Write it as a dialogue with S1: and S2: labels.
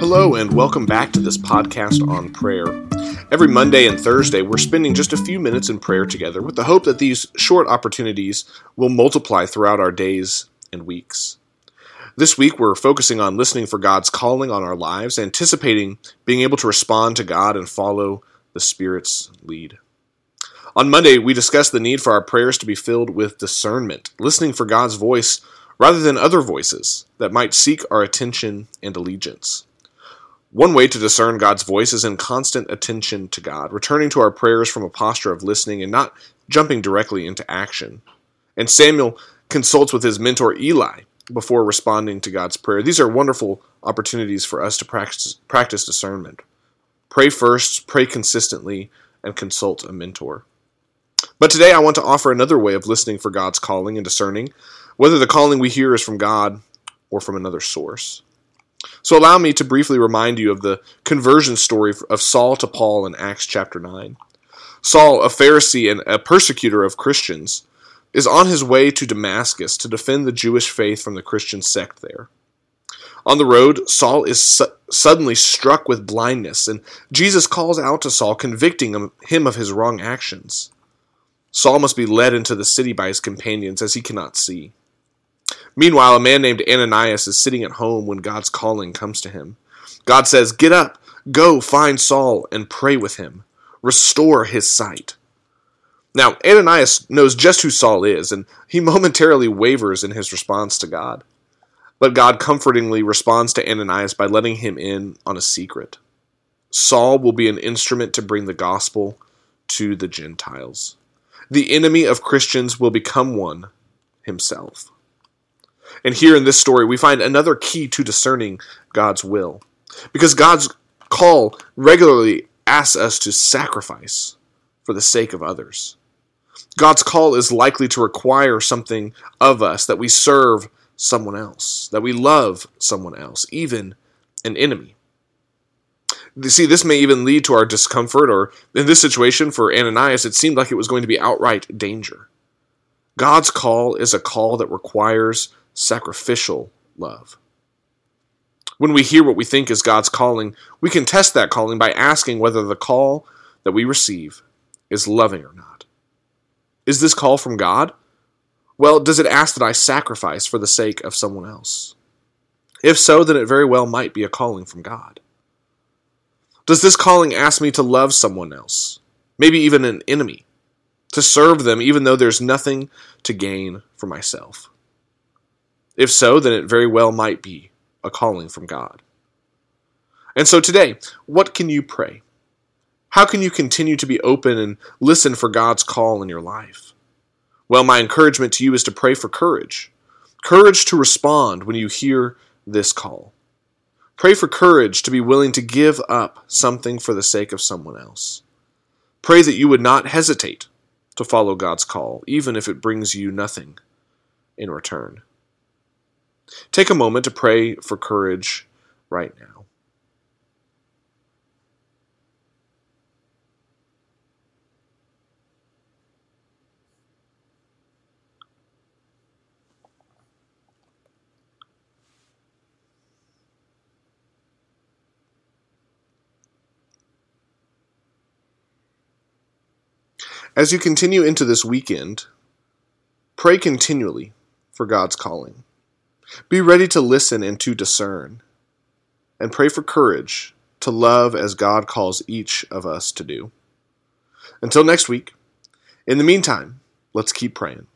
S1: Hello, and welcome back to this podcast on prayer. Every Monday and Thursday, we're spending just a few minutes in prayer together with the hope that these short opportunities will multiply throughout our days and weeks. This week, we're focusing on listening for God's calling on our lives, anticipating being able to respond to God and follow the Spirit's lead. On Monday, we discussed the need for our prayers to be filled with discernment, listening for God's voice rather than other voices that might seek our attention and allegiance. One way to discern God's voice is in constant attention to God, returning to our prayers from a posture of listening and not jumping directly into action. And Samuel consults with his mentor Eli before responding to God's prayer. These are wonderful opportunities for us to practice, practice discernment. Pray first, pray consistently, and consult a mentor. But today I want to offer another way of listening for God's calling and discerning whether the calling we hear is from God or from another source. So allow me to briefly remind you of the conversion story of Saul to Paul in Acts chapter 9. Saul, a Pharisee and a persecutor of Christians, is on his way to Damascus to defend the Jewish faith from the Christian sect there. On the road, Saul is su- suddenly struck with blindness, and Jesus calls out to Saul, convicting him of his wrong actions. Saul must be led into the city by his companions as he cannot see. Meanwhile, a man named Ananias is sitting at home when God's calling comes to him. God says, Get up, go find Saul, and pray with him. Restore his sight. Now, Ananias knows just who Saul is, and he momentarily wavers in his response to God. But God comfortingly responds to Ananias by letting him in on a secret. Saul will be an instrument to bring the gospel to the Gentiles. The enemy of Christians will become one himself. And here in this story, we find another key to discerning God's will. Because God's call regularly asks us to sacrifice for the sake of others. God's call is likely to require something of us that we serve someone else, that we love someone else, even an enemy. You see, this may even lead to our discomfort, or in this situation for Ananias, it seemed like it was going to be outright danger. God's call is a call that requires sacrificial love. When we hear what we think is God's calling, we can test that calling by asking whether the call that we receive is loving or not. Is this call from God? Well, does it ask that I sacrifice for the sake of someone else? If so, then it very well might be a calling from God. Does this calling ask me to love someone else, maybe even an enemy, to serve them even though there's nothing to gain for myself? If so, then it very well might be a calling from God. And so today, what can you pray? How can you continue to be open and listen for God's call in your life? Well, my encouragement to you is to pray for courage. Courage to respond when you hear this call. Pray for courage to be willing to give up something for the sake of someone else. Pray that you would not hesitate to follow God's call, even if it brings you nothing in return. Take a moment to pray for courage right now. As you continue into this weekend, pray continually for God's calling. Be ready to listen and to discern, and pray for courage to love as God calls each of us to do. Until next week, in the meantime, let's keep praying.